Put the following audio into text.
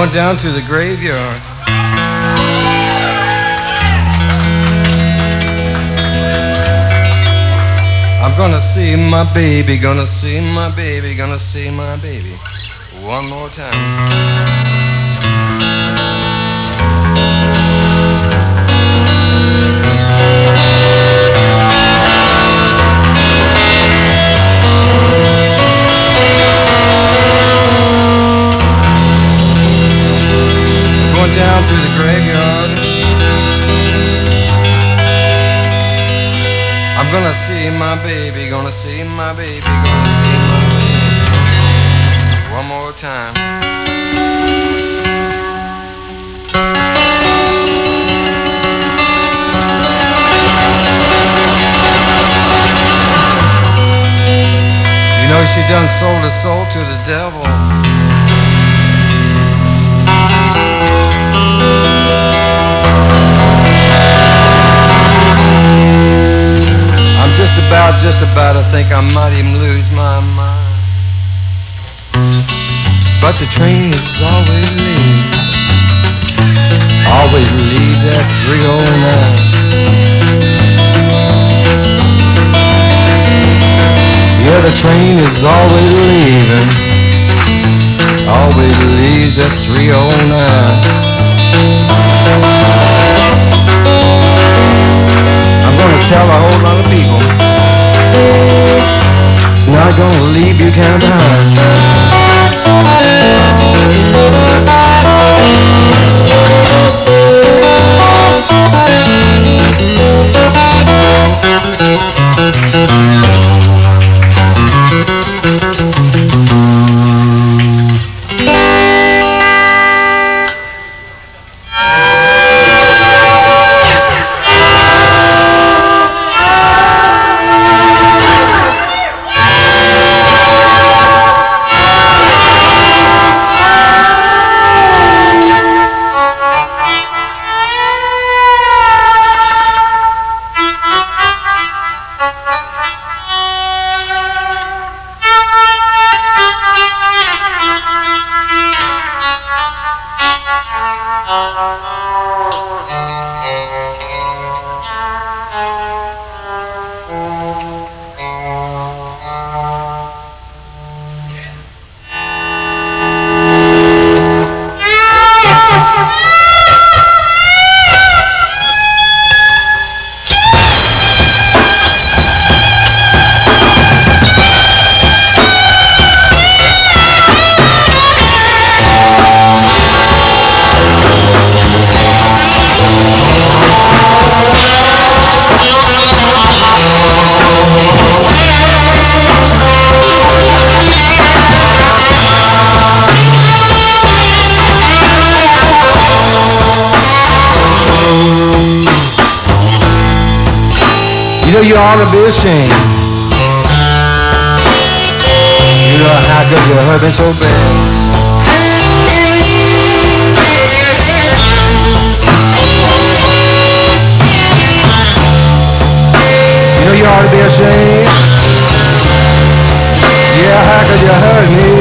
Going down to the graveyard. I'm gonna see my baby, gonna see my baby, gonna see my baby one more time. Soul to the devil. I'm just about, just about, I think I might even lose my mind. But the train is always late. Always leaves at 309. Yeah, the train is always leaving. Always leaves at 309. I'm gonna tell a whole lot of people. It's not gonna leave you kind of behind. You know you ought to be ashamed. You know how could you hurt me so bad? You know you ought to be ashamed. Yeah, how could you hurt me